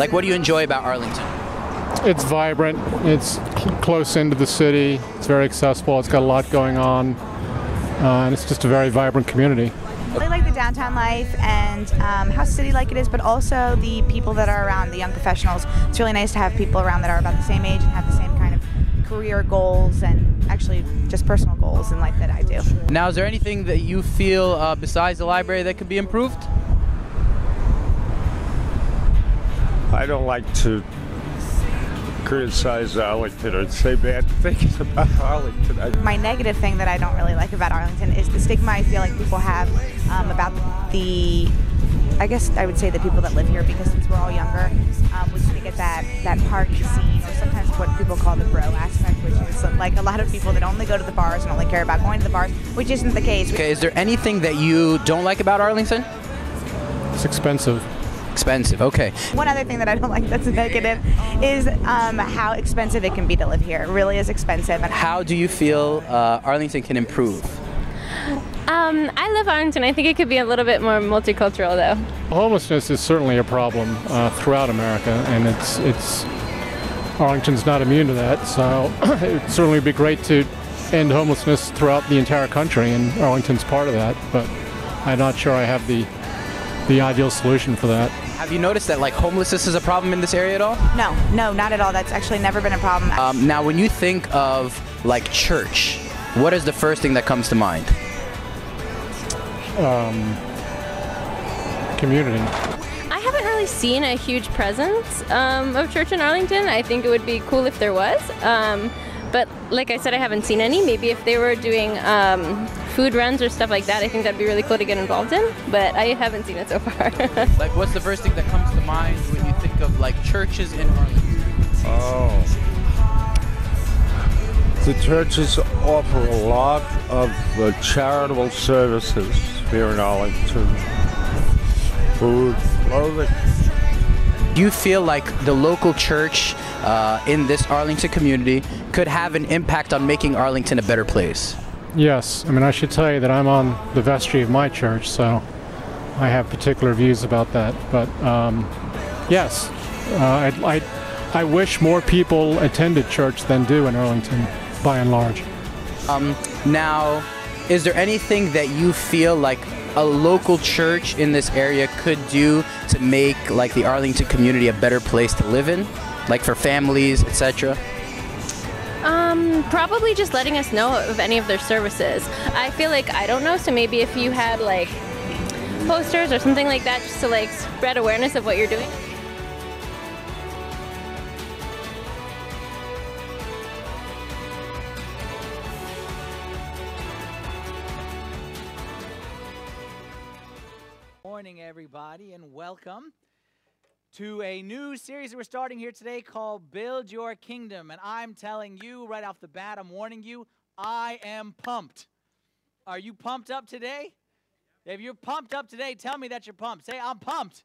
do you think? Like, what do you enjoy about Arlington? It's vibrant. It's cl- close into the city. It's very accessible. It's got a lot going on, uh, and it's just a very vibrant community. I really like the downtown life and um, how city-like it is, but also the people that are around, the young professionals. It's really nice to have people around that are about the same age and have the same kind of career goals and actually just personal goals in life that I do. Now, is there anything that you feel uh, besides the library that could be improved? I don't like to criticize Arlington or say bad things about Arlington. I, My negative thing that I don't really like about Arlington is the stigma I feel like people have um, about the, I guess I would say the people that live here because since we're all younger, um, we kind of get that, that party scene or sometimes what people call the bro aspect, which is like a lot of people that only go to the bars and only care about going to the bars, which isn't the case. Okay, is there anything that you don't like about Arlington? It's expensive. Expensive. Okay. One other thing that I don't like that's negative is um, how expensive it can be to live here. It really is expensive. And How do you feel uh, Arlington can improve? Um, I love Arlington. I think it could be a little bit more multicultural, though. Homelessness is certainly a problem uh, throughout America, and it's it's Arlington's not immune to that. So it certainly would be great to end homelessness throughout the entire country, and Arlington's part of that. But I'm not sure I have the the ideal solution for that. Have you noticed that like homelessness is a problem in this area at all? no, no, not at all. That's actually never been a problem. Um, now, when you think of like church, what is the first thing that comes to mind? Um, Community. I haven't really seen a huge presence um, of church in Arlington. I think it would be cool if there was. Um, but like I said, I haven't seen any. Maybe if they were doing um, food runs or stuff like that, I think that'd be really cool to get involved in. But I haven't seen it so far. Like, what's the first thing that comes to mind when you think of like churches in Arlington? oh. The churches offer a lot of uh, charitable services here in Arlington. Food, clothing. Do you feel like the local church uh, in this Arlington community could have an impact on making Arlington a better place? Yes, I mean I should tell you that I'm on the vestry of my church, so I have particular views about that. But um, yes, uh, I, I I wish more people attended church than do in Arlington, by and large. Now, is there anything that you feel like a local church in this area could do to make like the Arlington community a better place to live in, like for families, etc.? Um, probably just letting us know of any of their services. I feel like I don't know, so maybe if you had like posters or something like that, just to like spread awareness of what you're doing. Morning, everybody, and welcome to a new series that we're starting here today called Build Your Kingdom. And I'm telling you right off the bat, I'm warning you, I am pumped. Are you pumped up today? If you're pumped up today, tell me that you're pumped. Say, I'm pumped.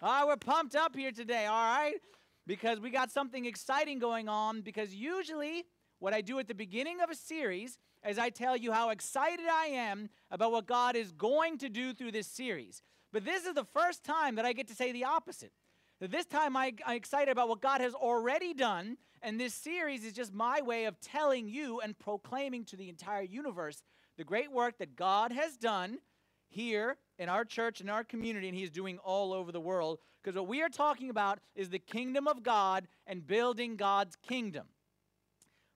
All right, we're pumped up here today, all right? Because we got something exciting going on. Because usually, what I do at the beginning of a series is I tell you how excited I am about what God is going to do through this series. But this is the first time that I get to say the opposite. This time I, I'm excited about what God has already done, and this series is just my way of telling you and proclaiming to the entire universe the great work that God has done here in our church and our community, and He's doing all over the world. Because what we are talking about is the kingdom of God and building God's kingdom.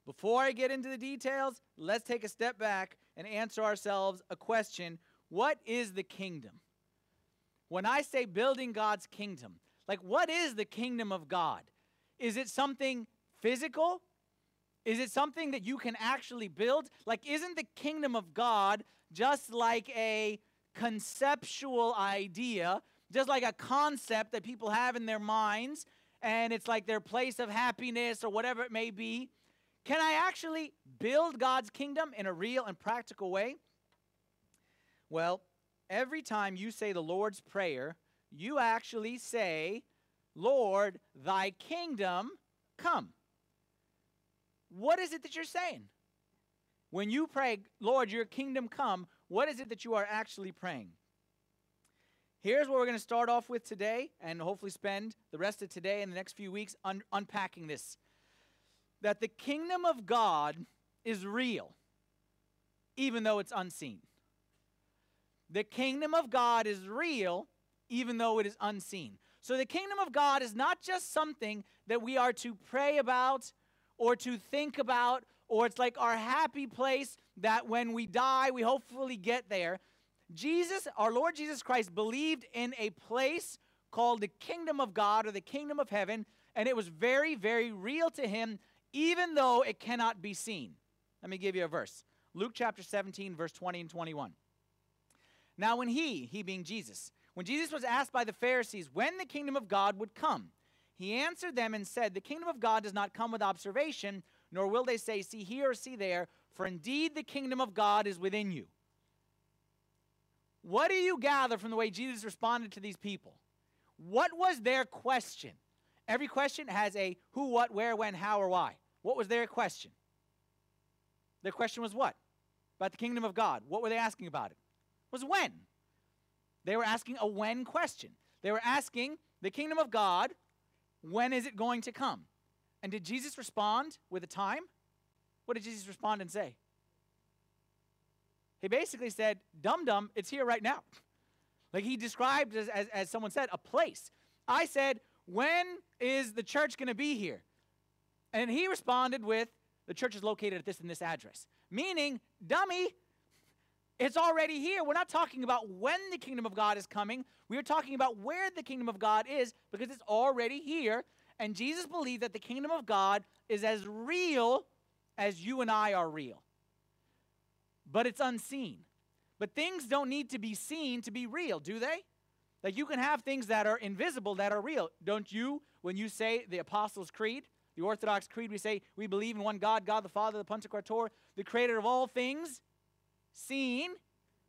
Before I get into the details, let's take a step back and answer ourselves a question What is the kingdom? When I say building God's kingdom, like what is the kingdom of God? Is it something physical? Is it something that you can actually build? Like, isn't the kingdom of God just like a conceptual idea, just like a concept that people have in their minds, and it's like their place of happiness or whatever it may be? Can I actually build God's kingdom in a real and practical way? Well, every time you say the Lord's Prayer, you actually say, Lord, thy kingdom come. What is it that you're saying? When you pray, Lord, your kingdom come, what is it that you are actually praying? Here's what we're going to start off with today, and hopefully spend the rest of today and the next few weeks un- unpacking this. That the kingdom of God is real, even though it's unseen. The kingdom of God is real, even though it is unseen. So the kingdom of God is not just something that we are to pray about or to think about, or it's like our happy place that when we die, we hopefully get there. Jesus, our Lord Jesus Christ, believed in a place called the kingdom of God or the kingdom of heaven, and it was very, very real to him, even though it cannot be seen. Let me give you a verse Luke chapter 17, verse 20 and 21. Now, when he, he being Jesus, when Jesus was asked by the Pharisees when the kingdom of God would come, he answered them and said, The kingdom of God does not come with observation, nor will they say, See here or see there, for indeed the kingdom of God is within you. What do you gather from the way Jesus responded to these people? What was their question? Every question has a who, what, where, when, how, or why. What was their question? Their question was what? About the kingdom of God. What were they asking about it? it was when. They were asking a when question. They were asking the kingdom of God, when is it going to come? And did Jesus respond with a time? What did Jesus respond and say? He basically said, Dum dum, it's here right now. Like he described, as, as, as someone said, a place. I said, When is the church going to be here? And he responded with, The church is located at this and this address. Meaning, dummy, it's already here. We're not talking about when the kingdom of God is coming. We are talking about where the kingdom of God is because it's already here. And Jesus believed that the kingdom of God is as real as you and I are real. But it's unseen. But things don't need to be seen to be real, do they? Like you can have things that are invisible that are real. Don't you, when you say the Apostles' Creed, the Orthodox Creed, we say we believe in one God, God the Father, the Pantocrator, the creator of all things, seen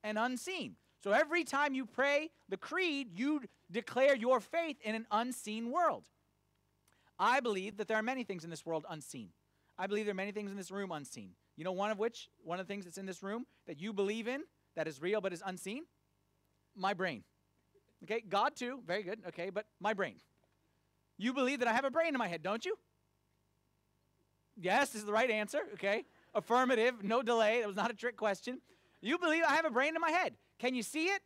and unseen. So every time you pray the creed, you declare your faith in an unseen world. I believe that there are many things in this world unseen. I believe there are many things in this room unseen. You know, one of which, one of the things that's in this room that you believe in that is real but is unseen? My brain. Okay, God too, very good, okay, but my brain. You believe that I have a brain in my head, don't you? Yes, is the right answer, okay? Affirmative, no delay. That was not a trick question. You believe I have a brain in my head. Can you see it?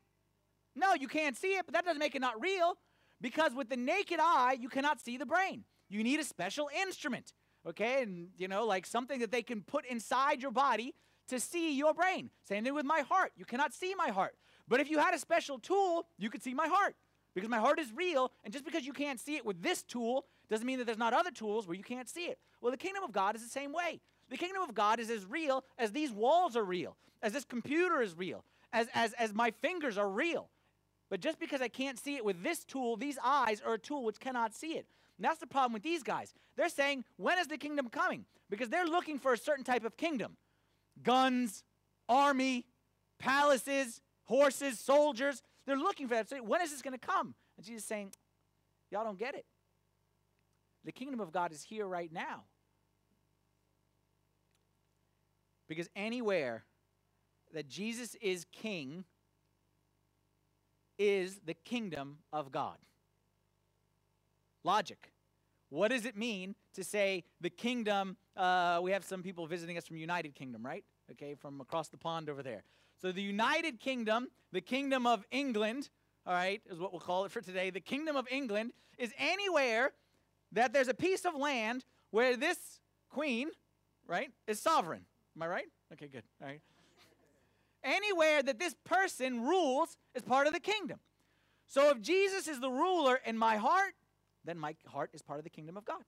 No, you can't see it, but that doesn't make it not real because with the naked eye, you cannot see the brain. You need a special instrument, okay? And, you know, like something that they can put inside your body to see your brain. Same thing with my heart. You cannot see my heart. But if you had a special tool, you could see my heart because my heart is real. And just because you can't see it with this tool doesn't mean that there's not other tools where you can't see it. Well, the kingdom of God is the same way. The kingdom of God is as real as these walls are real, as this computer is real, as, as, as my fingers are real. But just because I can't see it with this tool, these eyes are a tool which cannot see it. And that's the problem with these guys. They're saying, when is the kingdom coming? Because they're looking for a certain type of kingdom guns, army, palaces, horses, soldiers. They're looking for that. So when is this going to come? And Jesus is saying, Y'all don't get it. The kingdom of God is here right now. Because anywhere that Jesus is king is the kingdom of God. Logic. What does it mean to say the kingdom? Uh, we have some people visiting us from United Kingdom, right? Okay, from across the pond over there. So the United Kingdom, the kingdom of England, all right, is what we'll call it for today. The kingdom of England is anywhere that there's a piece of land where this queen, right, is sovereign. Am I right? Okay, good. All right. Anywhere that this person rules is part of the kingdom. So if Jesus is the ruler in my heart, then my heart is part of the kingdom of God.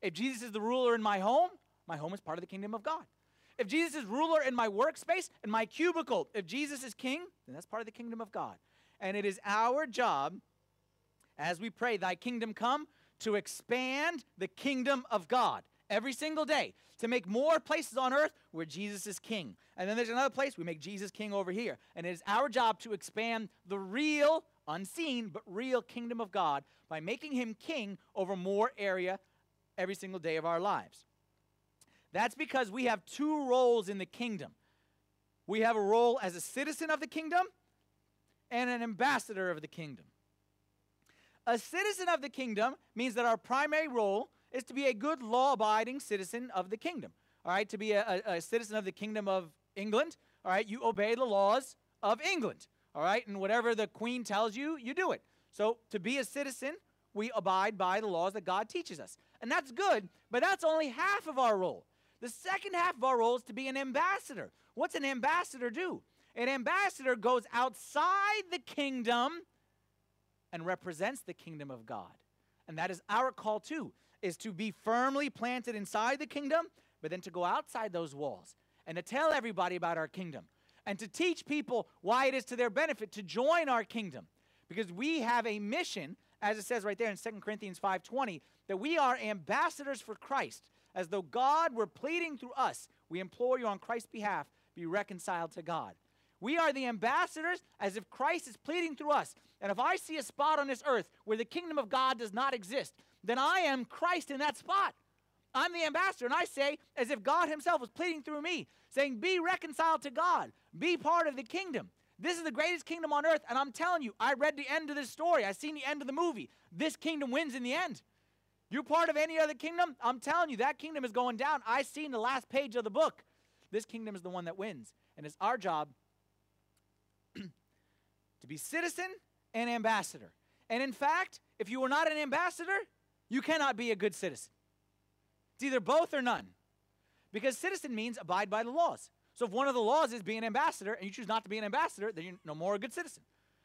If Jesus is the ruler in my home, my home is part of the kingdom of God. If Jesus is ruler in my workspace, in my cubicle, if Jesus is king, then that's part of the kingdom of God. And it is our job as we pray, Thy kingdom come, to expand the kingdom of God every single day, to make more places on earth where Jesus is king. And then there's another place we make Jesus king over here. And it is our job to expand the real, unseen, but real kingdom of God by making him king over more area every single day of our lives. That's because we have two roles in the kingdom. We have a role as a citizen of the kingdom, and an ambassador of the kingdom. A citizen of the kingdom means that our primary role is to be a good law abiding citizen of the kingdom. All right, to be a, a, a, citizen of the kingdom of England, all right, you obey the laws of England. All right, and whatever the queen tells you, you do it. So to be a citizen, we abide by the laws that God teaches us. And that's good, but that's only half of our role. The second half of our role is to be an ambassador. What's an ambassador do? An ambassador goes outside the kingdom and represents the kingdom of God. And that is our call too, is to be firmly planted inside the kingdom, but then to go outside those walls and to tell everybody about our kingdom and to teach people why it is to their benefit to join our kingdom. Because we have a mission, as it says right there in 2 Corinthians 5:20, that we are ambassadors for Christ. As though God were pleading through us, we implore you on Christ's behalf, be reconciled to God. We are the ambassadors as if Christ is pleading through us. And if I see a spot on this earth where the kingdom of God does not exist, then I am Christ in that spot. I'm the ambassador, and I say, as if God Himself was pleading through me, saying, Be reconciled to God, be part of the kingdom. This is the greatest kingdom on earth, and I'm telling you, I read the end of this story. I seen the end of the movie. This kingdom wins in the end. You're part of any other kingdom? I'm telling you, that kingdom is going down. I seen the last page of the book. This kingdom is the one that wins. And it's our job to be citizen and ambassador. And in fact, if you are not an ambassador, you cannot be a good citizen. It's either both or none. Because citizen means abide by the laws. So if one of the laws is be an ambassador and you choose not to be an ambassador, then you're no more a good citizen.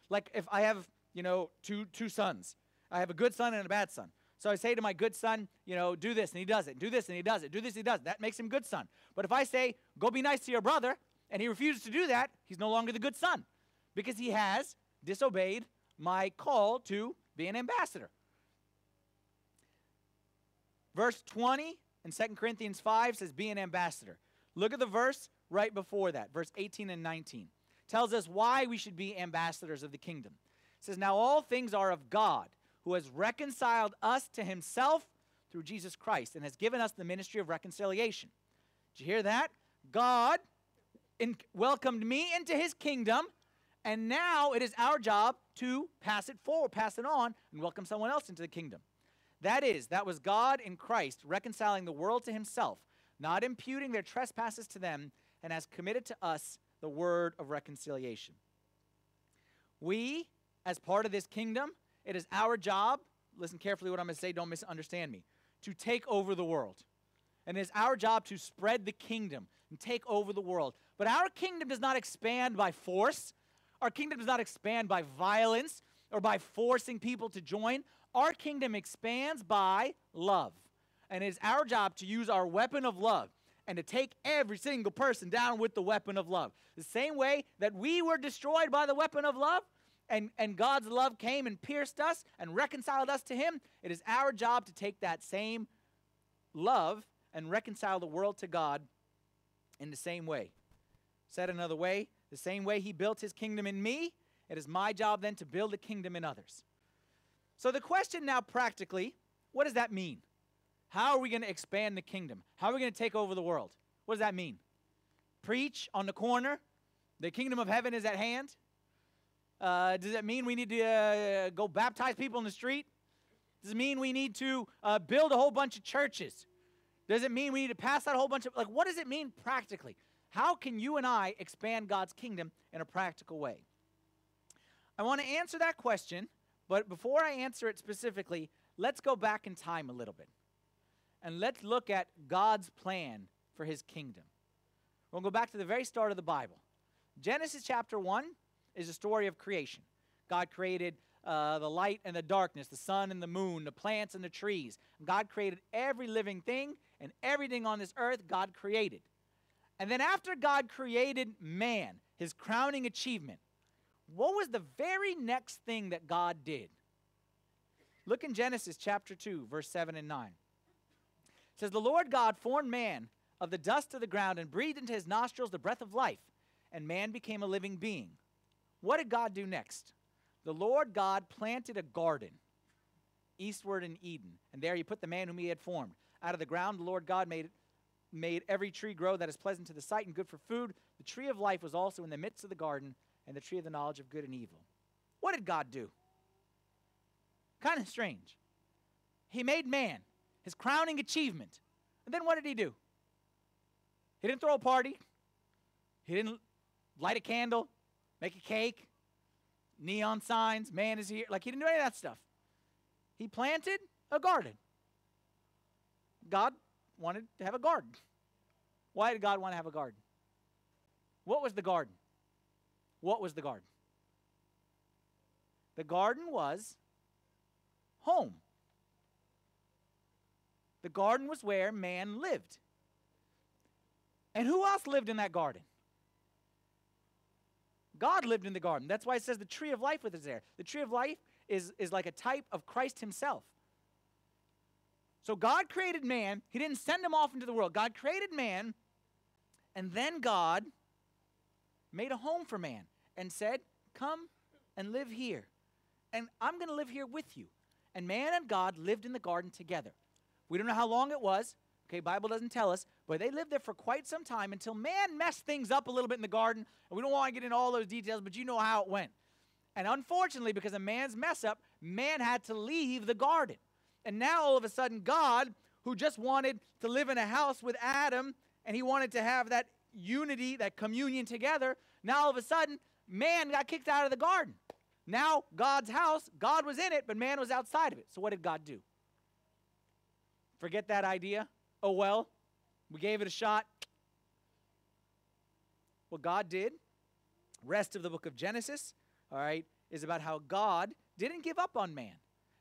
Like if I have, you know, two two sons. I have a good son and a bad son. So I say to my good son, you know, do this and he does it. Do this and he does it. Do this and he does it. That makes him good son. But if I say, go be nice to your brother, and he refuses to do that, he's no longer the good son because he has disobeyed my call to be an ambassador. Verse 20 in 2 Corinthians 5 says, Be an ambassador. Look at the verse right before that, verse 18 and 19. Tells us why we should be ambassadors of the kingdom. It says, Now all things are of God, who has reconciled us to himself through Jesus Christ and has given us the ministry of reconciliation. Did you hear that? God in, welcomed me into his kingdom, and now it is our job to pass it forward, pass it on, and welcome someone else into the kingdom. That is, that was God in Christ reconciling the world to himself, not imputing their trespasses to them, and has committed to us the word of reconciliation. We, as part of this kingdom, it is our job, listen carefully what I'm going to say, don't misunderstand me, to take over the world. And it is our job to spread the kingdom and take over the world. But our kingdom does not expand by force. Our kingdom does not expand by violence or by forcing people to join. Our kingdom expands by love. And it is our job to use our weapon of love and to take every single person down with the weapon of love. The same way that we were destroyed by the weapon of love and, and God's love came and pierced us and reconciled us to Him, it is our job to take that same love and reconcile the world to God in the same way. Said another way, the same way He built His kingdom in me, it is my job then to build a kingdom in others. So the question now, practically, what does that mean? How are we going to expand the kingdom? How are we going to take over the world? What does that mean? Preach on the corner? The kingdom of heaven is at hand? Uh, does that mean we need to uh, go baptize people in the street? Does it mean we need to uh, build a whole bunch of churches? Does it mean we need to pass out a whole bunch of, like, what does it mean practically? How can you and I expand God's kingdom in a practical way? I want to answer that question, but before I answer it specifically, let's go back in time a little bit. And let's look at God's plan for his kingdom. We'll go back to the very start of the Bible. Genesis chapter 1 is a story of creation. God created uh, the light and the darkness, the sun and the moon, the plants and the trees. God created every living thing and everything on this earth, God created. And then after God created man, his crowning achievement, what was the very next thing that God did? Look in Genesis chapter 2, verse 7 and 9. It says, The Lord God formed man of the dust of the ground and breathed into his nostrils the breath of life, and man became a living being. What did God do next? The Lord God planted a garden eastward in Eden, and there he put the man whom he had formed. Out of the ground, the Lord God made, made every tree grow that is pleasant to the sight and good for food. The tree of life was also in the midst of the garden, and the tree of the knowledge of good and evil. What did God do? Kind of strange. He made man, his crowning achievement. And then what did he do? He didn't throw a party. He didn't light a candle, make a cake, neon signs, man is here. Like he didn't do any of that stuff. He planted a garden. God wanted to have a garden. Why did God want to have a garden? What was the garden? What was the garden? The garden was home. The garden was where man lived. And who else lived in that garden? God lived in the garden. That's why it says the tree of life was there. The tree of life is, is like a type of Christ himself. So God created man. He didn't send him off into the world. God created man, and then God made a home for man and said, Come and live here. And I'm going to live here with you. And man and God lived in the garden together. We don't know how long it was. Okay, Bible doesn't tell us, but they lived there for quite some time until man messed things up a little bit in the garden. And we don't want to get into all those details, but you know how it went. And unfortunately, because of man's mess up, man had to leave the garden. And now all of a sudden, God, who just wanted to live in a house with Adam and he wanted to have that unity, that communion together, now all of a sudden, man got kicked out of the garden. Now, God's house, God was in it, but man was outside of it. So, what did God do? Forget that idea? Oh, well, we gave it a shot. What God did, rest of the book of Genesis, all right, is about how God didn't give up on man.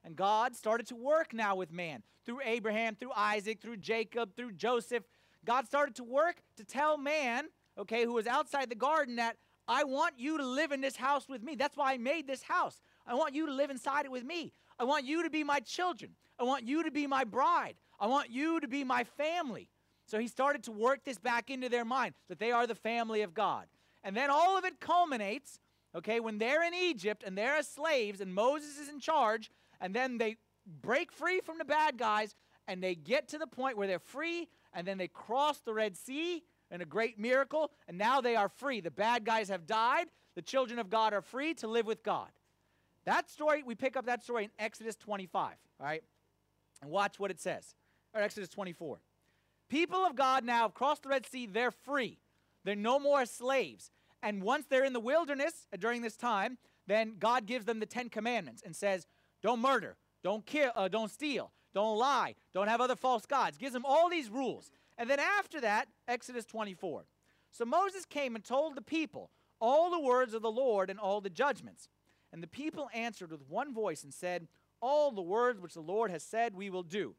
And God started to work now with man through Abraham, through Isaac, through Jacob, through Joseph. God started to work to tell man, okay, who was outside the garden, that I want you to live in this house with me. That's why I made this house. I want you to live inside it with me. I want you to be my children. I want you to be my bride. I want you to be my family. So he started to work this back into their mind that they are the family of God. And then all of it culminates, okay, when they're in Egypt and they're as slaves and Moses is in charge, and then they break free from the bad guys and they get to the point where they're free and then they cross the Red Sea in a great miracle and now they are free. The bad guys have died. The children of God are free to live with God. That story, we pick up that story in Exodus 25, all right? And watch what it says. Or Exodus 24. People of God now have crossed the Red Sea, they're free. They're no more slaves. And once they're in the wilderness uh, during this time, then God gives them the Ten Commandments and says, don't murder, don't kill, uh, don't steal, don't lie, don't have other false gods. Gives them all these rules. And then after that, Exodus 24. So Moses came and told the people all the words of the Lord and all the judgments. And the people answered with one voice and said, All the words which the Lord has said we will do.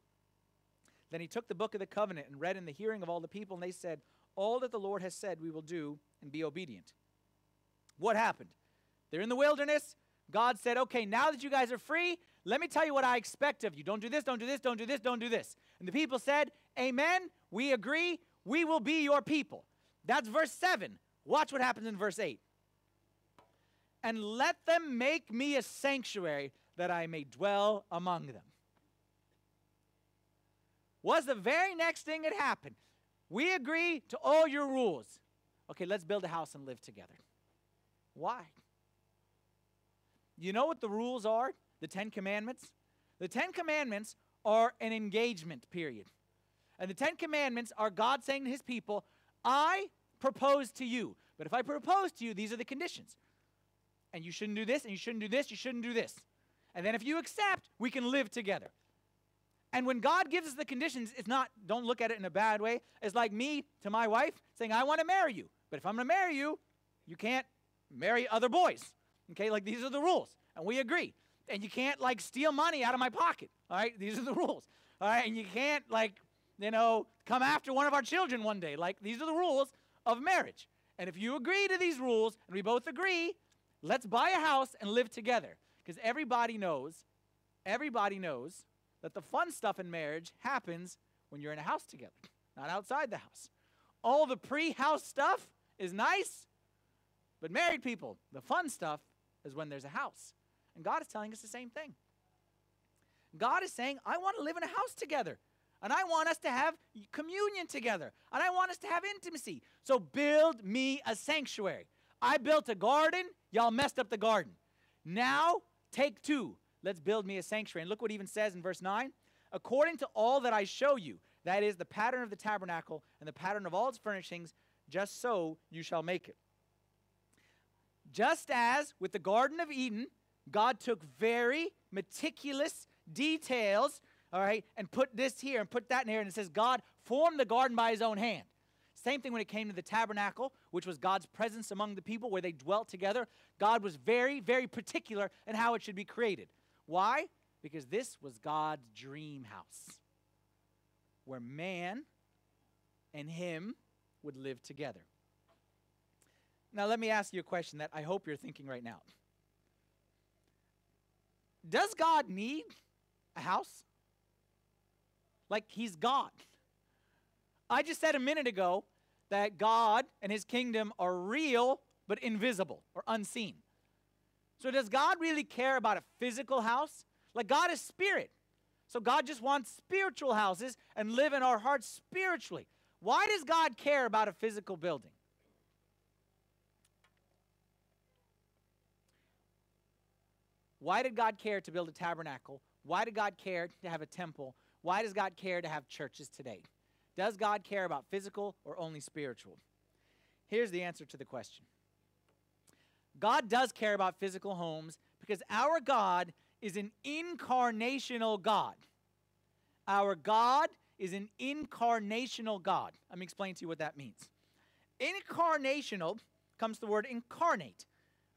Then he took the book of the covenant and read in the hearing of all the people, and they said, All that the Lord has said we will do and be obedient. What happened? They're in the wilderness. God said, Okay, now that you guys are free, let me tell you what I expect of you. Don't do this, don't do this, don't do this, don't do this. And the people said, Amen. We agree. We will be your people. That's verse 7. Watch what happens in verse 8. And let them make me a sanctuary that I may dwell among them. Was the very next thing that happened. We agree to all your rules. Okay, let's build a house and live together. Why? You know what the rules are? The Ten Commandments? The Ten Commandments are an engagement period. And the Ten Commandments are God saying to his people, I propose to you. But if I propose to you, these are the conditions. And you shouldn't do this, and you shouldn't do this, you shouldn't do this. And then if you accept, we can live together. And when God gives us the conditions, it's not, don't look at it in a bad way. It's like me to my wife saying, I want to marry you. But if I'm going to marry you, you can't marry other boys. Okay, like these are the rules. And we agree. And you can't like steal money out of my pocket. All right, these are the rules. All right, and you can't like, you know, come after one of our children one day. Like these are the rules of marriage. And if you agree to these rules and we both agree, let's buy a house and live together. Because everybody knows, everybody knows that the fun stuff in marriage happens when you're in a house together, not outside the house. All the pre house stuff is nice, but married people, the fun stuff is when there's a house. And God is telling us the same thing. God is saying, I want to live in a house together. And I want us to have communion together. And I want us to have intimacy. So build me a sanctuary. I built a garden, y'all messed up the garden. Now take two. Let's build me a sanctuary. And look what even says in verse 9. According to all that I show you, that is the pattern of the tabernacle and the pattern of all its furnishings, just so you shall make it. Just as with the Garden of Eden, God took very meticulous details, all right, and put this here and put that in here, and it says God formed the garden by his own hand. Same thing when it came to the tabernacle, which was God's presence among the people where they dwelt together. God was very, very particular in how it should be created. Why? Because this was God's dream house where man and him would live together. Now, let me ask you a question that I hope you're thinking right now. Does God need a house? Like he's God. I just said a minute ago that God and his kingdom are real but invisible or unseen. So, does God really care about a physical house? Like, God is spirit. So, God just wants spiritual houses and live in our hearts spiritually. Why does God care about a physical building? Why did God care to build a tabernacle? Why did God care to have a temple? Why does God care to have churches today? Does God care about physical or only spiritual? Here's the answer to the question God does care about physical homes because our God is an incarnational God. Our God is an incarnational God. Let me explain to you what that means. Incarnational comes the word incarnate,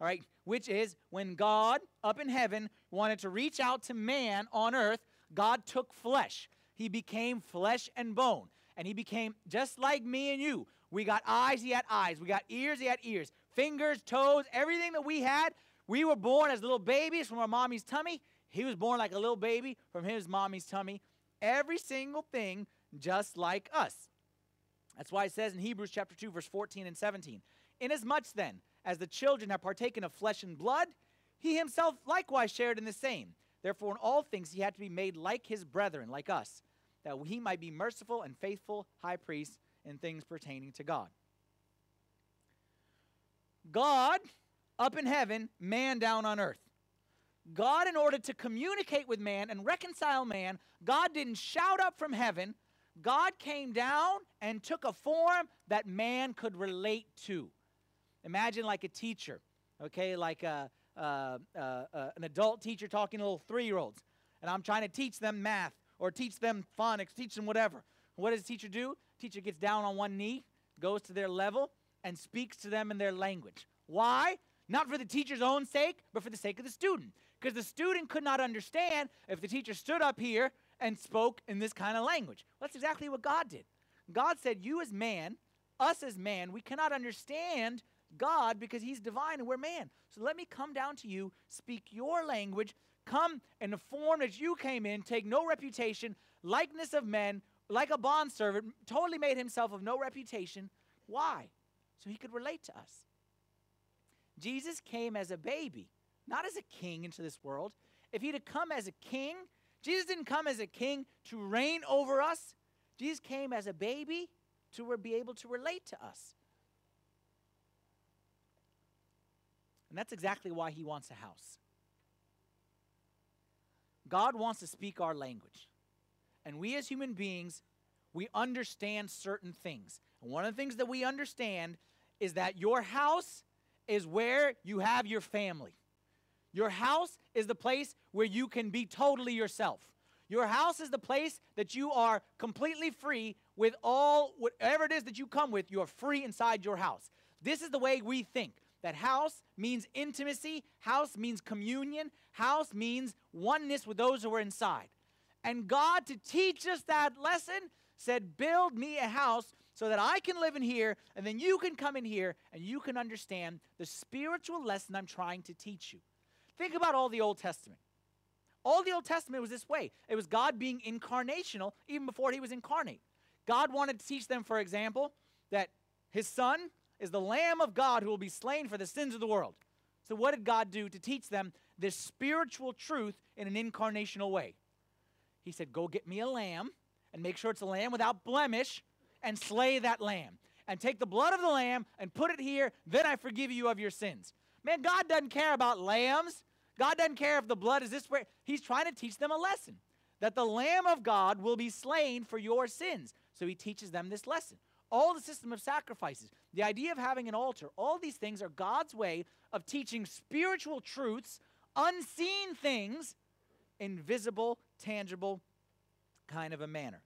all right, which is when God up in heaven wanted to reach out to man on earth, God took flesh. He became flesh and bone. And he became just like me and you. We got eyes, he had eyes. We got ears, he had ears. Fingers, toes, everything that we had. We were born as little babies from our mommy's tummy. He was born like a little baby from his mommy's tummy. Every single thing just like us. That's why it says in Hebrews chapter 2, verse 14 and 17 Inasmuch then as the children have partaken of flesh and blood, he himself likewise shared in the same. Therefore, in all things he had to be made like his brethren, like us, that he might be merciful and faithful high priest in things pertaining to God. God up in heaven, man down on earth. God, in order to communicate with man and reconcile man, God didn't shout up from heaven. God came down and took a form that man could relate to. Imagine like a teacher, okay, like a, an adult teacher talking to little three year olds. And I'm trying to teach them math or teach them phonics, teach them whatever. What does the teacher do? Teacher gets down on one knee, goes to their level, and speaks to them in their language. Why? Not for the teacher's own sake, but for the sake of the student. Because the student could not understand if the teacher stood up here and spoke in this kind of language. Well, that's exactly what God did. God said, You as man, us as man, we cannot understand God because he's divine and we're man. So let me come down to you, speak your language, come in the form that you came in, take no reputation, likeness of men, like a bondservant, totally made himself of no reputation. Why? So he could relate to us. Jesus came as a baby, not as a king into this world. If he'd have come as a king, Jesus didn't come as a king to reign over us. Jesus came as a baby to be able to relate to us. And that's exactly why he wants a house. God wants to speak our language. And we as human beings, we understand certain things. And one of the things that we understand is that your house is where you have your family. Your house is the place where you can be totally yourself. Your house is the place that you are completely free with all, whatever it is that you come with, you are free inside your house. This is the way we think that house means intimacy, house means communion, house means oneness with those who are inside. And God, to teach us that lesson, said, Build me a house so that I can live in here, and then you can come in here and you can understand the spiritual lesson I'm trying to teach you. Think about all the Old Testament. All the Old Testament was this way it was God being incarnational even before he was incarnate. God wanted to teach them, for example, that his son is the Lamb of God who will be slain for the sins of the world. So, what did God do to teach them this spiritual truth in an incarnational way? He said, Go get me a lamb and make sure it's a lamb without blemish and slay that lamb. And take the blood of the lamb and put it here, then I forgive you of your sins. Man, God doesn't care about lambs. God doesn't care if the blood is this way. He's trying to teach them a lesson that the Lamb of God will be slain for your sins. So he teaches them this lesson. All the system of sacrifices, the idea of having an altar, all these things are God's way of teaching spiritual truths, unseen things, in visible, tangible kind of a manner.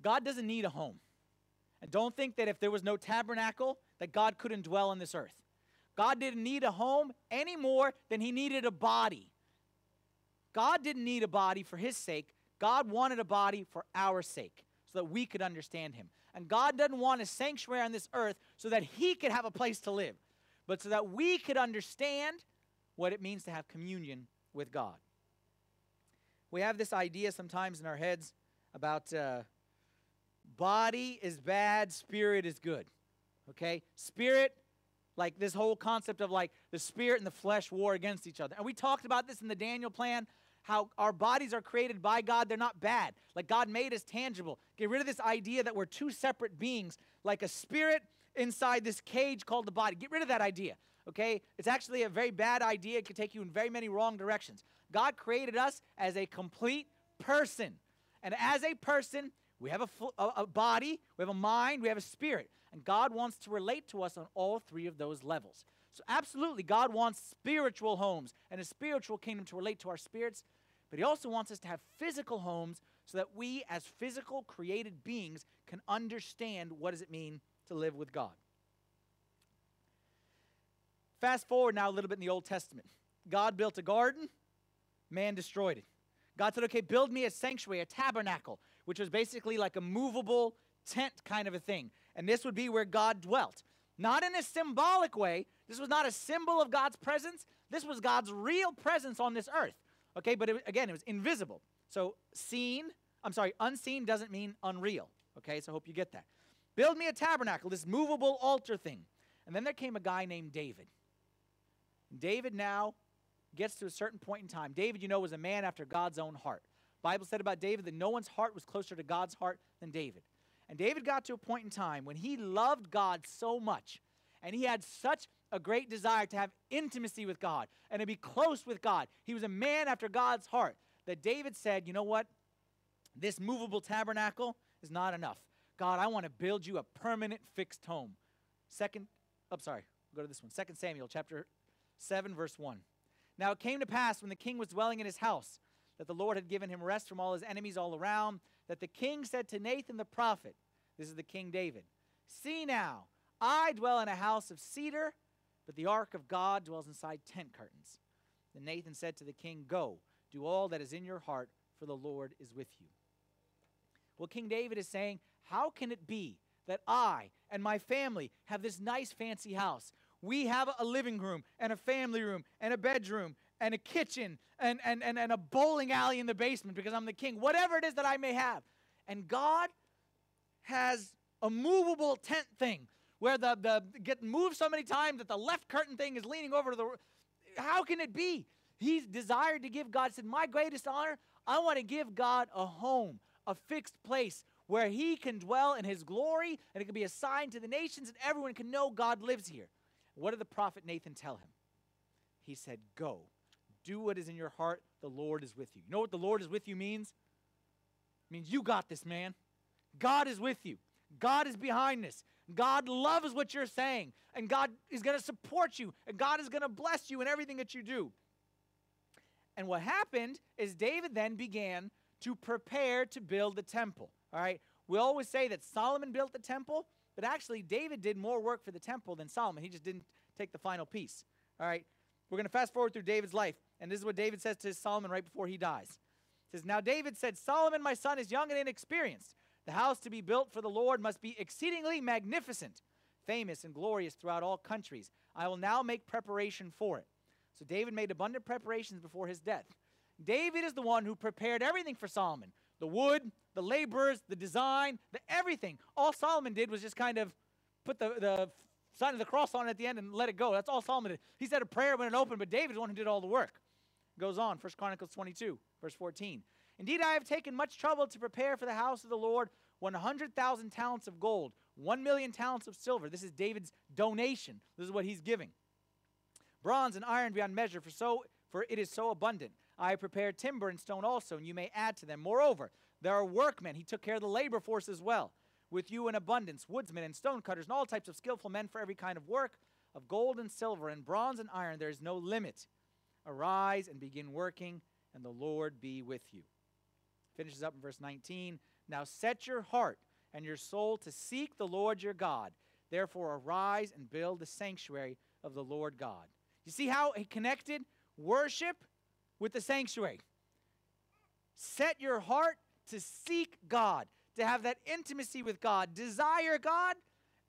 God doesn't need a home. And don't think that if there was no tabernacle, that God couldn't dwell on this earth. God didn't need a home any more than he needed a body. God didn't need a body for his sake. God wanted a body for our sake so that we could understand him. And God doesn't want a sanctuary on this earth so that he could have a place to live, but so that we could understand what it means to have communion with God. We have this idea sometimes in our heads about uh, body is bad, spirit is good. Okay? Spirit, like this whole concept of like the spirit and the flesh war against each other. And we talked about this in the Daniel plan how our bodies are created by God, they're not bad. Like God made us tangible. Get rid of this idea that we're two separate beings, like a spirit inside this cage called the body. Get rid of that idea, okay? It's actually a very bad idea. It could take you in very many wrong directions. God created us as a complete person. And as a person, we have a, a, a body, we have a mind, we have a spirit. And God wants to relate to us on all three of those levels. So, absolutely, God wants spiritual homes and a spiritual kingdom to relate to our spirits, but He also wants us to have physical homes so that we, as physical created beings, can understand what does it mean to live with God. Fast forward now a little bit in the Old Testament. God built a garden, man destroyed it. God said, okay, build me a sanctuary, a tabernacle, which was basically like a movable tent kind of a thing. And this would be where God dwelt. Not in a symbolic way. This was not a symbol of God's presence. This was God's real presence on this earth. Okay, but it, again, it was invisible. So seen, I'm sorry, unseen doesn't mean unreal. Okay, so I hope you get that. Build me a tabernacle, this movable altar thing. And then there came a guy named David. David now gets to a certain point in time. David, you know, was a man after God's own heart. Bible said about David that no one's heart was closer to God's heart than David. And David got to a point in time when he loved God so much and he had such a great desire to have intimacy with God and to be close with God. He was a man after God's heart that David said, You know what? This movable tabernacle is not enough. God, I want to build you a permanent fixed home. Second, I'm oh, sorry, go to this one. Second Samuel chapter 7, verse 1. Now it came to pass when the king was dwelling in his house that the Lord had given him rest from all his enemies all around, that the king said to Nathan the prophet, This is the King David, See now, I dwell in a house of cedar, but the ark of God dwells inside tent curtains. Then Nathan said to the king, Go, do all that is in your heart, for the Lord is with you. Well, King David is saying, How can it be that I and my family have this nice fancy house? We have a living room and a family room and a bedroom and a kitchen and, and, and, and a bowling alley in the basement because I'm the king, whatever it is that I may have. And God has a movable tent thing where the, the get moved so many times that the left curtain thing is leaning over to the how can it be? He's desired to give god said my greatest honor i want to give god a home a fixed place where he can dwell in his glory and it can be a sign to the nations and everyone can know god lives here. What did the prophet nathan tell him? He said go do what is in your heart. The lord is with you. You know what the lord is with you means? It means you got this man. God is with you God is behind this. God loves what you're saying, and God is going to support you, and God is going to bless you in everything that you do. And what happened is David then began to prepare to build the temple. All right? We always say that Solomon built the temple, but actually David did more work for the temple than Solomon. He just didn't take the final piece. All right? We're going to fast forward through David's life, and this is what David says to Solomon right before he dies. He says, Now David said, Solomon, my son, is young and inexperienced the house to be built for the Lord must be exceedingly magnificent, famous and glorious throughout all countries. I will now make preparation for it. So David made abundant preparations before his death. David is the one who prepared everything for Solomon the wood, the laborers, the design, the everything. All Solomon did was just kind of put the, the sign of the cross on it at the end and let it go. That's all Solomon did. He said a prayer when it opened, but David's the one who did all the work. Goes on, 1 Chronicles 22, verse 14. Indeed, I have taken much trouble to prepare for the house of the Lord 100,000 talents of gold, 1 million talents of silver. This is David's donation. This is what he's giving. bronze and iron beyond measure, for so for it is so abundant. I have prepared timber and stone also, and you may add to them. Moreover, there are workmen. He took care of the labor force as well. With you in abundance, woodsmen and stonecutters, and all types of skillful men for every kind of work, of gold and silver, and bronze and iron, there is no limit. Arise and begin working, and the Lord be with you. Finishes up in verse 19. Now set your heart and your soul to seek the Lord your God. Therefore, arise and build the sanctuary of the Lord God. You see how he connected worship with the sanctuary? Set your heart to seek God, to have that intimacy with God, desire God,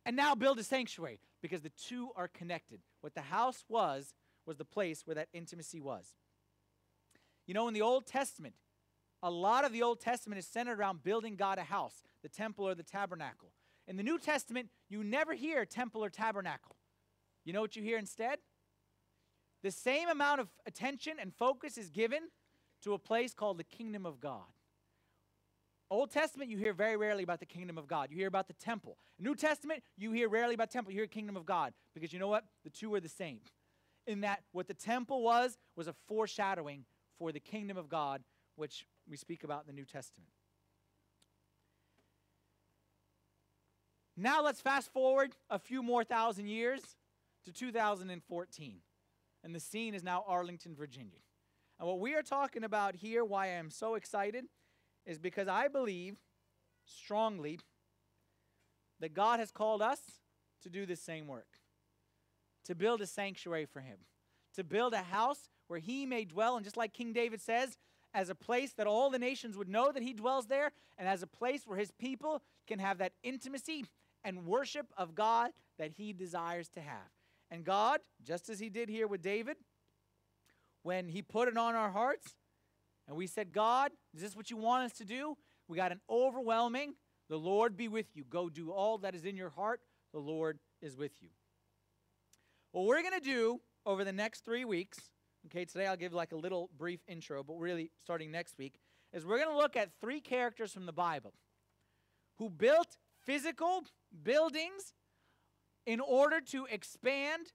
and now build a sanctuary because the two are connected. What the house was, was the place where that intimacy was. You know, in the Old Testament, a lot of the Old Testament is centered around building God a house, the temple or the tabernacle. In the New Testament, you never hear temple or tabernacle. You know what you hear instead? The same amount of attention and focus is given to a place called the kingdom of God. Old Testament, you hear very rarely about the kingdom of God. You hear about the temple. New Testament, you hear rarely about temple. You hear kingdom of God because you know what? The two are the same. In that what the temple was was a foreshadowing for the kingdom of God, which we speak about in the New Testament. Now let's fast forward a few more thousand years to 2014. And the scene is now Arlington, Virginia. And what we are talking about here, why I am so excited, is because I believe strongly that God has called us to do the same work to build a sanctuary for Him, to build a house where He may dwell. And just like King David says, as a place that all the nations would know that He dwells there, and as a place where His people can have that intimacy and worship of God that He desires to have. And God, just as He did here with David, when He put it on our hearts, and we said, God, is this what you want us to do? We got an overwhelming, the Lord be with you. Go do all that is in your heart. The Lord is with you. What we're going to do over the next three weeks, okay, today I'll give like a little brief intro, but really starting next week, is we're going to look at three characters from the Bible who built physical buildings in order to expand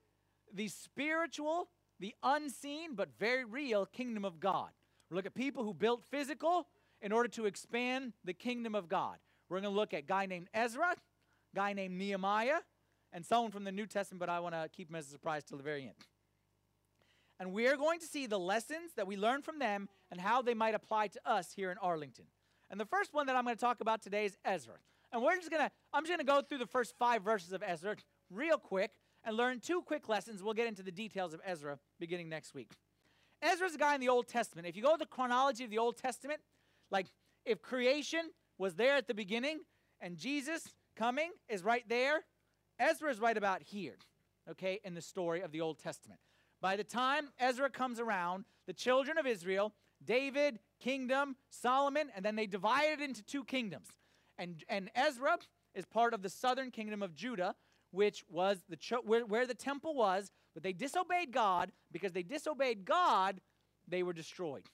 the spiritual, the unseen, but very real kingdom of God. We look at people who built physical in order to expand the kingdom of God. We're going to look at guy named Ezra, guy named Nehemiah, and someone from the New Testament, but I want to keep him as a surprise till the very end. And we are going to see the lessons that we learn from them and how they might apply to us here in Arlington. And the first one that I'm going to talk about today is Ezra. And we're just going to, I'm just going to go through the first five verses of Ezra real quick and learn two quick lessons. We'll get into the details of Ezra beginning next week. Ezra's a guy in the Old Testament. If you go to the chronology of the Old Testament, like if creation was there at the beginning and Jesus coming is right there, Ezra is right about here, okay, in the story of the Old Testament. By the time Ezra comes around, the children of Israel, David, kingdom, Solomon, and then they divided into two kingdoms. And, and Ezra is part of the southern kingdom of Judah, which was the cho- where, where the temple was, but they disobeyed God. Because they disobeyed God, they were destroyed.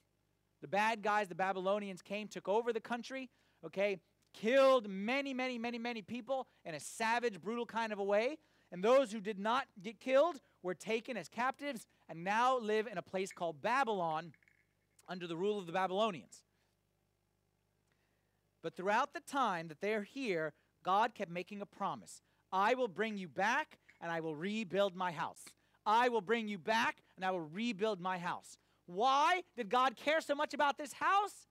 The bad guys, the Babylonians, came, took over the country, okay, killed many, many, many, many people in a savage, brutal kind of a way. And those who did not get killed were taken as captives and now live in a place called Babylon under the rule of the Babylonians. But throughout the time that they're here, God kept making a promise I will bring you back and I will rebuild my house. I will bring you back and I will rebuild my house. Why did God care so much about this house?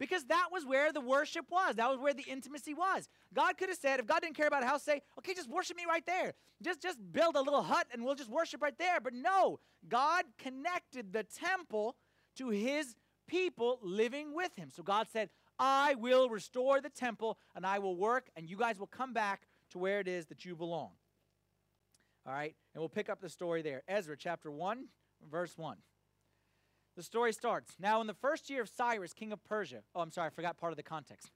Because that was where the worship was. That was where the intimacy was. God could have said, if God didn't care about a house, say, okay, just worship me right there. Just, just build a little hut and we'll just worship right there. But no, God connected the temple to his people living with him. So God said, I will restore the temple and I will work and you guys will come back to where it is that you belong. All right, and we'll pick up the story there. Ezra chapter 1, verse 1. The story starts Now, in the first year of Cyrus, king of Persia, oh, I'm sorry, I forgot part of the context.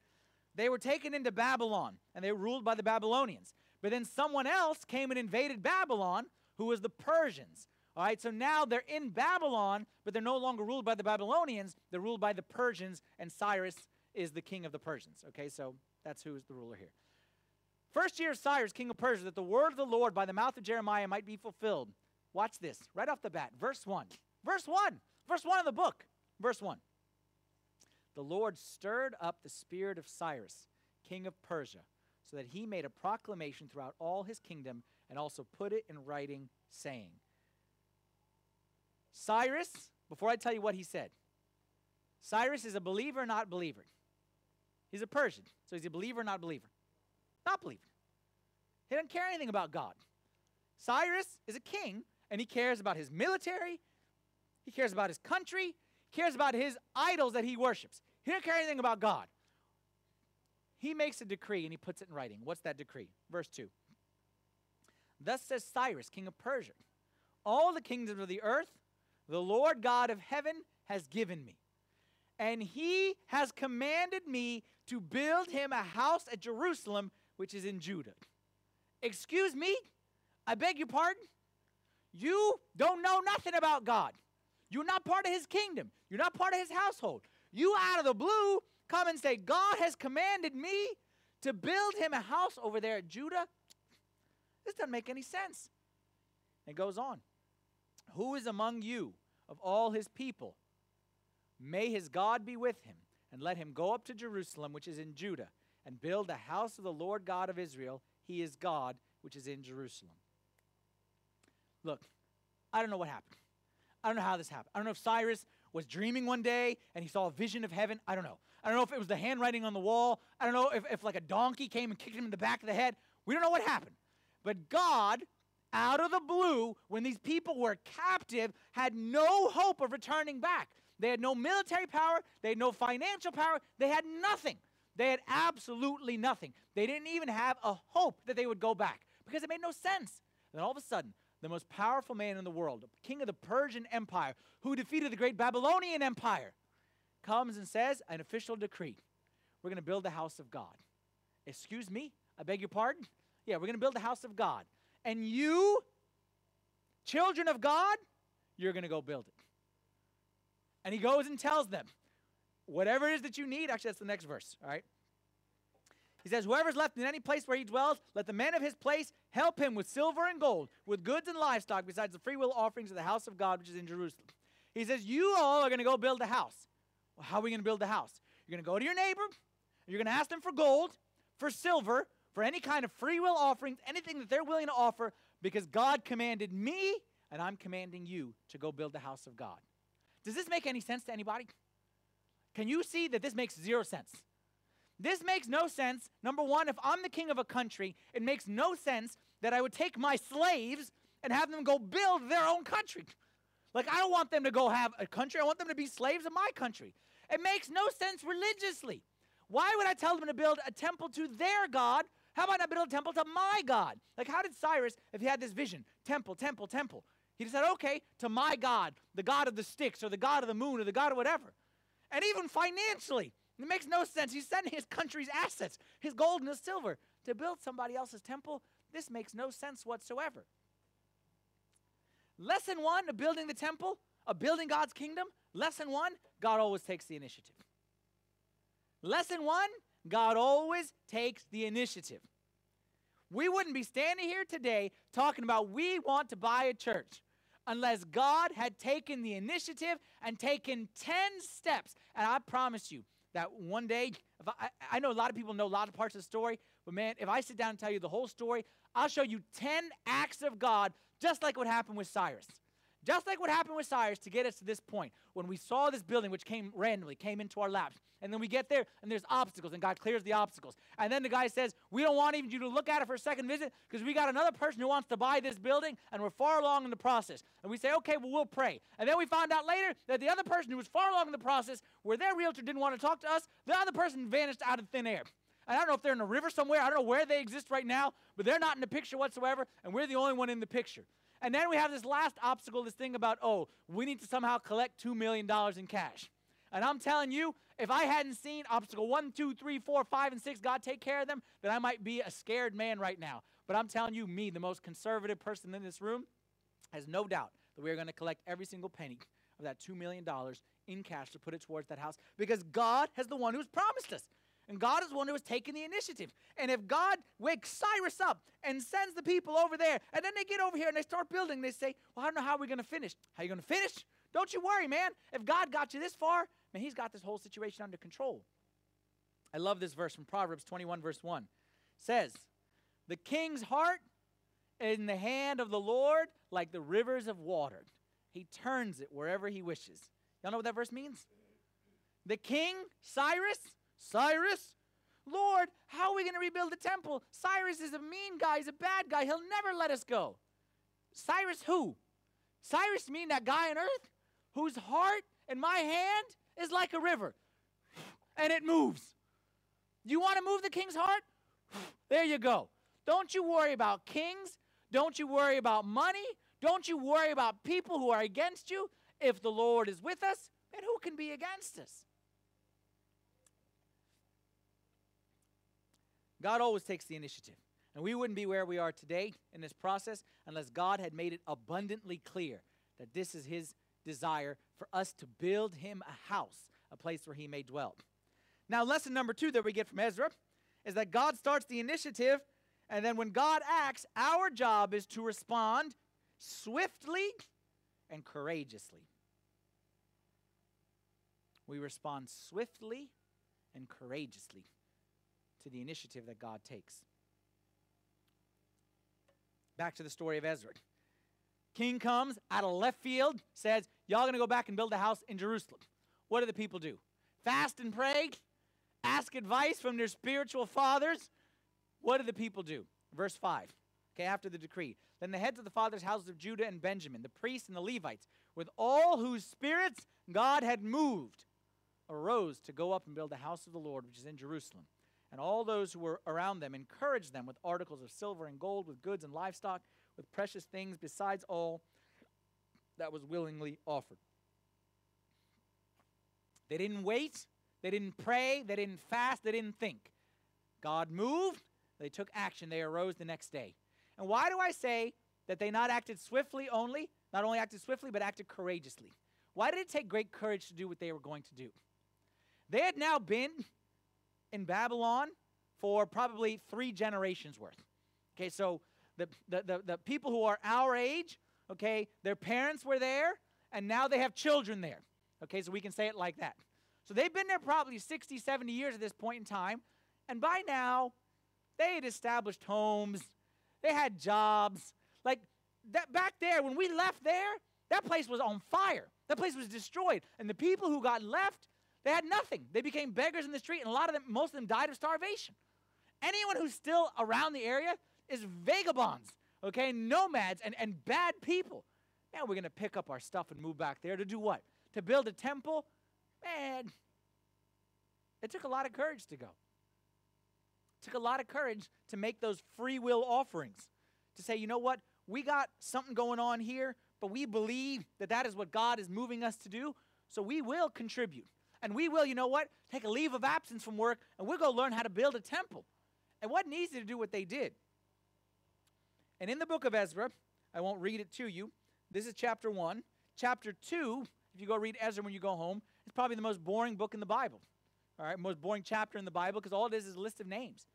They were taken into Babylon, and they were ruled by the Babylonians. But then someone else came and invaded Babylon, who was the Persians. All right, so now they're in Babylon, but they're no longer ruled by the Babylonians. They're ruled by the Persians, and Cyrus is the king of the Persians. Okay, so that's who is the ruler here. First year of Cyrus, king of Persia, that the word of the Lord by the mouth of Jeremiah might be fulfilled. Watch this right off the bat. Verse 1. Verse 1. Verse 1 of the book. Verse 1. The Lord stirred up the spirit of Cyrus, king of Persia, so that he made a proclamation throughout all his kingdom and also put it in writing, saying, Cyrus, before I tell you what he said, Cyrus is a believer, not believer. He's a Persian, so he's a believer, not believer. Not believer. He doesn't care anything about God. Cyrus is a king, and he cares about his military, he cares about his country, he cares about his idols that he worships. He doesn't care anything about God. He makes a decree and he puts it in writing. What's that decree? Verse 2. Thus says Cyrus, king of Persia All the kingdoms of the earth, the Lord God of heaven has given me. And he has commanded me to build him a house at Jerusalem, which is in Judah. Excuse me? I beg your pardon? You don't know nothing about God. You're not part of his kingdom. You're not part of his household. You out of the blue come and say, God has commanded me to build him a house over there at Judah. This doesn't make any sense. It goes on. Who is among you of all his people? May his God be with him, and let him go up to Jerusalem, which is in Judah, and build the house of the Lord God of Israel. He is God, which is in Jerusalem. Look, I don't know what happened. I don't know how this happened. I don't know if Cyrus was dreaming one day and he saw a vision of heaven. I don't know. I don't know if it was the handwriting on the wall. I don't know if, if like a donkey came and kicked him in the back of the head. We don't know what happened. But God, out of the blue, when these people were captive, had no hope of returning back. They had no military power, they had no financial power, they had nothing. They had absolutely nothing. They didn't even have a hope that they would go back because it made no sense. And then all of a sudden, the most powerful man in the world, king of the Persian Empire, who defeated the great Babylonian Empire, comes and says an official decree. We're going to build the house of God. Excuse me? I beg your pardon? Yeah, we're going to build the house of God. And you, children of God, you're going to go build it. And he goes and tells them, whatever it is that you need, actually, that's the next verse, all right? He says, Whoever's left in any place where he dwells, let the man of his place help him with silver and gold, with goods and livestock, besides the freewill offerings of the house of God, which is in Jerusalem. He says, You all are going to go build a house. Well, how are we going to build the house? You're going to go to your neighbor, you're going to ask them for gold, for silver, for any kind of free will offerings, anything that they're willing to offer, because God commanded me and I'm commanding you to go build the house of God. Does this make any sense to anybody? Can you see that this makes zero sense? This makes no sense. Number one, if I'm the king of a country, it makes no sense that I would take my slaves and have them go build their own country. Like, I don't want them to go have a country, I want them to be slaves of my country. It makes no sense religiously. Why would I tell them to build a temple to their God? How about I build a temple to my God? Like, how did Cyrus, if he had this vision, temple, temple, temple, he said, okay, to my God, the God of the sticks or the God of the moon or the God of whatever. And even financially, it makes no sense. He's sending his country's assets, his gold and his silver, to build somebody else's temple. This makes no sense whatsoever. Lesson one of building the temple, of building God's kingdom. Lesson one God always takes the initiative. Lesson one God always takes the initiative. We wouldn't be standing here today talking about we want to buy a church unless God had taken the initiative and taken 10 steps. And I promise you that one day, I, I know a lot of people know a lot of parts of the story, but man, if I sit down and tell you the whole story, I'll show you 10 acts of God, just like what happened with Cyrus. Just like what happened with Cyrus to get us to this point, when we saw this building which came randomly, came into our laps, and then we get there and there's obstacles, and God clears the obstacles. And then the guy says, We don't want even you to look at it for a second visit because we got another person who wants to buy this building, and we're far along in the process. And we say, Okay, well, we'll pray. And then we found out later that the other person who was far along in the process, where their realtor didn't want to talk to us, the other person vanished out of thin air. And I don't know if they're in a river somewhere, I don't know where they exist right now, but they're not in the picture whatsoever, and we're the only one in the picture. And then we have this last obstacle, this thing about, oh, we need to somehow collect $2 million in cash. And I'm telling you, if I hadn't seen obstacle one, two, three, four, five, and six, God take care of them, then I might be a scared man right now. But I'm telling you, me, the most conservative person in this room, has no doubt that we are going to collect every single penny of that $2 million in cash to put it towards that house because God has the one who's promised us. And God is one who has taken the initiative. And if God wakes Cyrus up and sends the people over there, and then they get over here and they start building, they say, Well, I don't know how we're going to finish. How you going to finish? Don't you worry, man. If God got you this far, man, He's got this whole situation under control. I love this verse from Proverbs 21, verse 1. It says, The king's heart is in the hand of the Lord like the rivers of water. He turns it wherever he wishes. Y'all know what that verse means? The king, Cyrus, Cyrus, Lord, how are we going to rebuild the temple? Cyrus is a mean guy, he's a bad guy. He'll never let us go. Cyrus who? Cyrus mean that guy on earth whose heart in my hand is like a river and it moves. You want to move the king's heart? There you go. Don't you worry about kings. Don't you worry about money. Don't you worry about people who are against you. If the Lord is with us, then who can be against us? God always takes the initiative. And we wouldn't be where we are today in this process unless God had made it abundantly clear that this is His desire for us to build Him a house, a place where He may dwell. Now, lesson number two that we get from Ezra is that God starts the initiative, and then when God acts, our job is to respond swiftly and courageously. We respond swiftly and courageously to the initiative that God takes. Back to the story of Ezra. King comes out of left field, says, Y'all gonna go back and build a house in Jerusalem. What do the people do? Fast and pray, ask advice from their spiritual fathers. What do the people do? Verse 5. Okay, after the decree. Then the heads of the fathers' houses of Judah and Benjamin, the priests and the Levites, with all whose spirits God had moved, arose to go up and build the house of the Lord, which is in Jerusalem. And all those who were around them encouraged them with articles of silver and gold, with goods and livestock, with precious things, besides all that was willingly offered. They didn't wait, they didn't pray, they didn't fast, they didn't think. God moved, they took action, they arose the next day. And why do I say that they not acted swiftly only, not only acted swiftly, but acted courageously? Why did it take great courage to do what they were going to do? They had now been in Babylon for probably three generations worth. Okay, so the, the, the, the, people who are our age, okay, their parents were there, and now they have children there. Okay, so we can say it like that. So they've been there probably 60, 70 years at this point in time, and by now, they had established homes, they had jobs. Like that back there, when we left there, that place was on fire. That place was destroyed. And the people who got left, they had nothing. They became beggars in the street, and a lot of them, most of them died of starvation. Anyone who's still around the area is vagabonds, okay, nomads and, and bad people. Man, we're going to pick up our stuff and move back there to do what? To build a temple? Man, it took a lot of courage to go. It took a lot of courage to make those free will offerings. To say, you know what? We got something going on here, but we believe that that is what God is moving us to do, so we will contribute and we will, you know what, take a leave of absence from work and we'll go learn how to build a temple. It wasn't easy to do what they did. And in the book of Ezra, I won't read it to you. This is chapter 1. Chapter 2, if you go read Ezra when you go home, it's probably the most boring book in the Bible. All right, most boring chapter in the Bible because all it is is a list of names.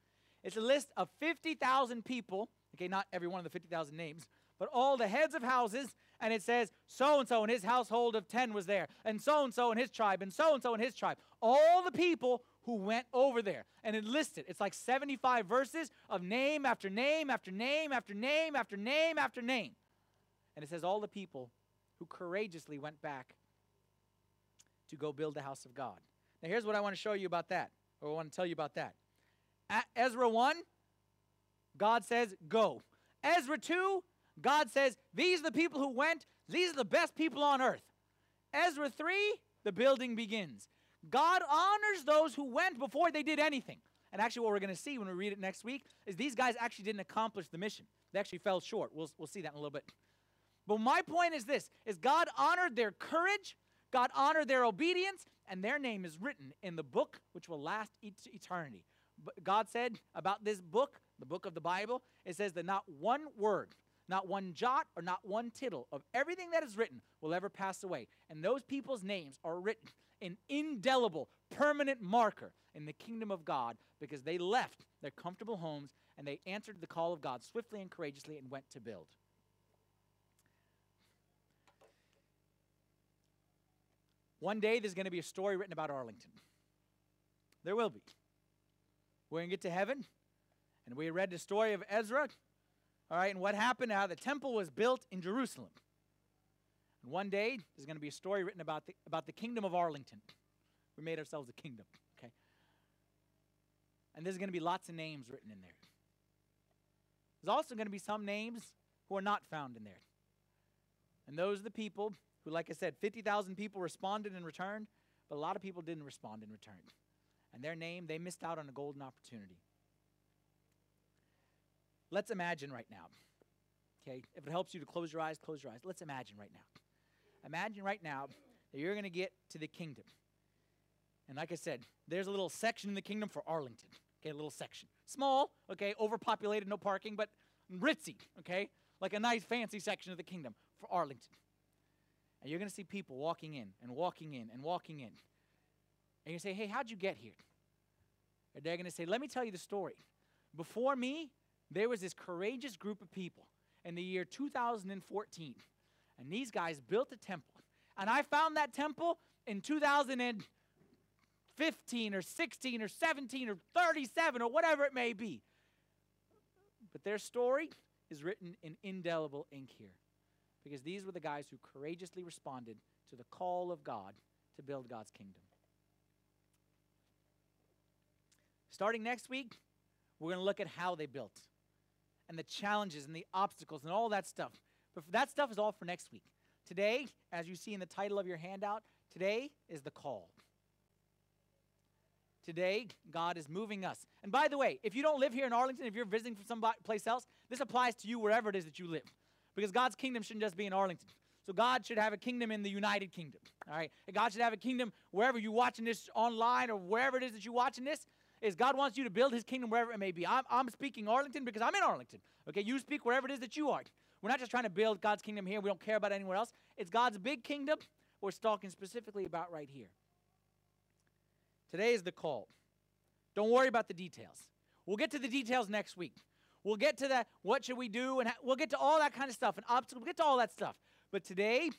It's a list of 50,000 people, okay, not every one of the 50,000 names, but all the heads of houses and it says so and so and his household of 10 was there, and so and so and his tribe, and so and so and his tribe. All the people who went over there. And it listed, it's like 75 verses of name after name after name after name after name after name. And it says all the people who courageously went back to go build the house of God. Now, here's what I want to show you about that, or I want to tell you about that. At Ezra 1, God says, go. Ezra 2, God says, These are the people who went, these are the best people on earth. Ezra 3, the building begins. God honors those who went before they did anything. And actually, what we're going to see when we read it next week is these guys actually didn't accomplish the mission. They actually fell short. We'll, we'll see that in a little bit. But my point is this is God honored their courage, God honored their obedience, and their name is written in the book which will last eternity. But God said about this book, the book of the Bible, it says that not one word Not one jot or not one tittle of everything that is written will ever pass away. And those people's names are written in indelible, permanent marker in the kingdom of God because they left their comfortable homes and they answered the call of God swiftly and courageously and went to build. One day there's going to be a story written about Arlington. There will be. We're going to get to heaven, and we read the story of Ezra, all right, and what happened, how the temple was built in Jerusalem. And one day there's going to be a story written about the, about the kingdom of Arlington. We made ourselves a kingdom, okay? And there's going to be lots of names written in there. There's also going to be some names who are not found in there. And those are the people who, like I said, 50,000 people responded and returned, but a lot of people didn't respond and return. And their name, they missed out on a golden opportunity. Let's imagine right now, okay? If it helps you to close your eyes, close your eyes. Let's imagine right now. Imagine right now that you're going to get to the kingdom. And like I said, there's a little section in the kingdom for Arlington. Okay, a little section. Small, okay, overpopulated, no parking, but ritzy, okay? Like a nice fancy section of the kingdom for Arlington. And you're going to see people walking in and walking in and walking in. And you say, hey, how'd you get here? And they're going to say, let me tell you the story. Before me, there was this courageous group of people in the year 2014. And these guys built a temple. And I found that temple in 2015 or 16 or 17 or 37 or whatever it may be. But their story is written in indelible ink here because these were the guys who courageously responded to the call of God to build God's kingdom. Starting next week, we're going to look at how they built and the challenges and the obstacles and all that stuff. But that stuff is all for next week. Today, as you see in the title of your handout, today is the call. Today, God is moving us. And by the way, if you don't live here in Arlington, if you're visiting from someplace else, this applies to you wherever it is that you live. Because God's kingdom shouldn't just be in Arlington. So God should have a kingdom in the United Kingdom. All right? And God should have a kingdom wherever you're watching this online or wherever it is that you're watching this. Is God wants you to build his kingdom wherever it may be. I'm, I'm speaking Arlington because I'm in Arlington. Okay, you speak wherever it is that you are. We're not just trying to build God's kingdom here. We don't care about anywhere else. It's God's big kingdom we're talking specifically about right here. Today is the call. Don't worry about the details. We'll get to the details next week. We'll get to that. What should we do? And we'll get to all that kind of stuff and obstacles. We'll get to all that stuff. But today,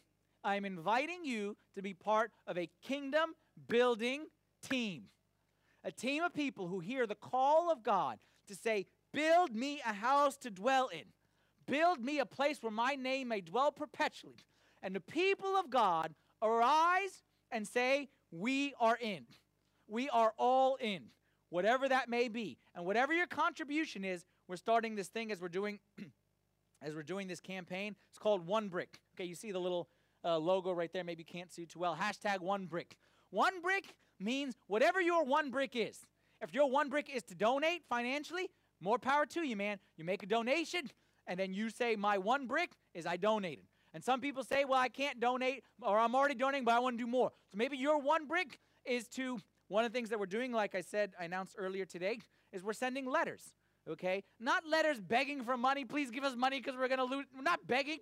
I'm inviting you to be part of a kingdom building team. A team of people who hear the call of God to say, Build me a house to dwell in. Build me a place where my name may dwell perpetually. And the people of God arise and say, We are in. We are all in, whatever that may be. And whatever your contribution is, we're starting this thing as we're doing as we're doing this campaign. It's called One Brick. Okay, you see the little uh, logo right there. Maybe you can't see it too well. Hashtag One Brick. One brick means whatever your one brick is. If your one brick is to donate financially, more power to you, man. You make a donation, and then you say, My one brick is I donated. And some people say, Well, I can't donate, or I'm already donating, but I want to do more. So maybe your one brick is to one of the things that we're doing, like I said, I announced earlier today, is we're sending letters okay? Not letters begging for money. Please give us money because we're going to lose. We're not begging.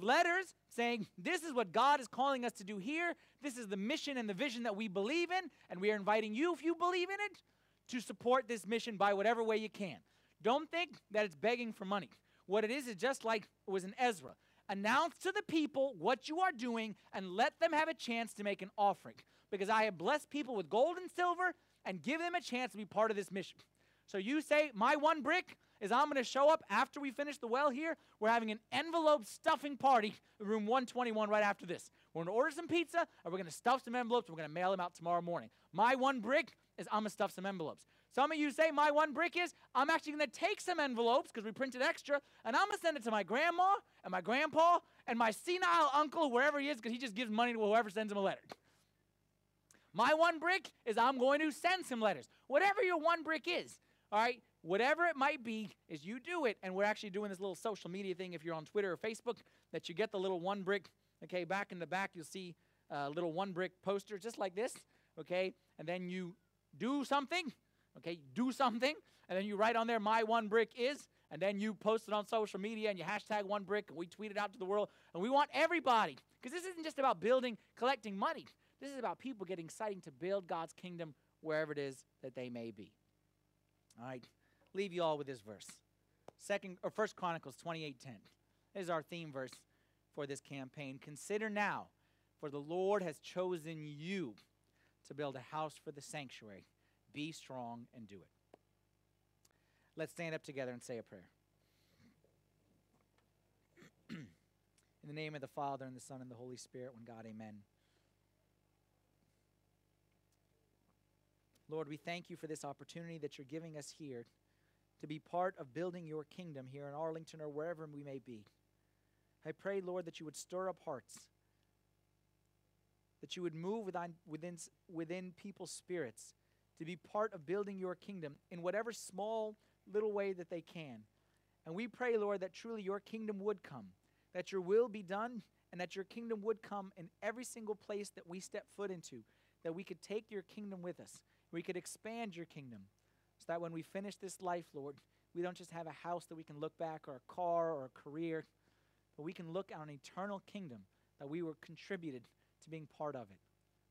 Letters saying, this is what God is calling us to do here. This is the mission and the vision that we believe in, and we are inviting you, if you believe in it, to support this mission by whatever way you can. Don't think that it's begging for money. What it is is just like it was in Ezra. Announce to the people what you are doing and let them have a chance to make an offering. Because I have blessed people with gold and silver and give them a chance to be part of this mission. So you say, my one brick is I'm going to show up after we finish the well here. We're having an envelope stuffing party in room 121 right after this. We're going to order some pizza and we're going to stuff some envelopes. We're going to mail them out tomorrow morning. My one brick is I'm going to stuff some envelopes. Some of you say my one brick is I'm actually going to take some envelopes because we printed extra and I'm going to send it to my grandma and my grandpa and my senile uncle, wherever he is, because he just gives money to whoever sends him a letter. My one brick is I'm going to send some letters. Whatever your one brick is, all right? Whatever it might be, is you do it. And we're actually doing this little social media thing if you're on Twitter or Facebook that you get the little one brick. Okay, back in the back, you'll see a little one brick poster just like this. Okay, and then you do something. Okay, do something. And then you write on there, my one brick is. and then you post it on social media and you hashtag one brick and we tweet it out to the world. And we want everybody, because this isn't just about building, collecting money. This is about people getting excited to build God's kingdom wherever it is that they may be. All right, leave you all with this verse. Second or First Chronicles 28:10. This is our theme verse for this campaign. Consider now, for the Lord has chosen you to build a house for the sanctuary. Be strong and do it. Let's stand up together and say a prayer. In the name of the Father, and the Son, and the Holy Spirit, one God, amen. Lord, we thank you for this opportunity that you're giving us here to be part of building your kingdom here in Arlington or wherever we may be. I pray, Lord, that you would stir up hearts, that you would move within, within, within people's spirits to be part of building your kingdom in whatever small little way that they can. And we pray, Lord, that truly your kingdom would come, that your will be done, and that your kingdom would come in every single place that we step foot into, that we could take your kingdom with us, we could expand your kingdom, so that when we finish this life, Lord, we don't just have a house that we can look back, or a car, or a career, but we can look at an eternal kingdom that we were contributed to being part of it.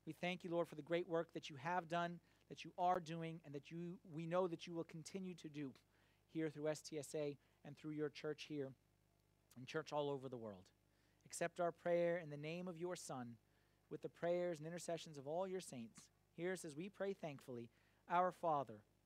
We thank you, Lord, for the great work that you have done, that you are doing, and that you we know that you will continue to do here through STSA and through your church here and church all over the world. Accept our prayer in the name of your Son with the prayers and intercessions of all your saints. Hear us as we pray thankfully Our Father,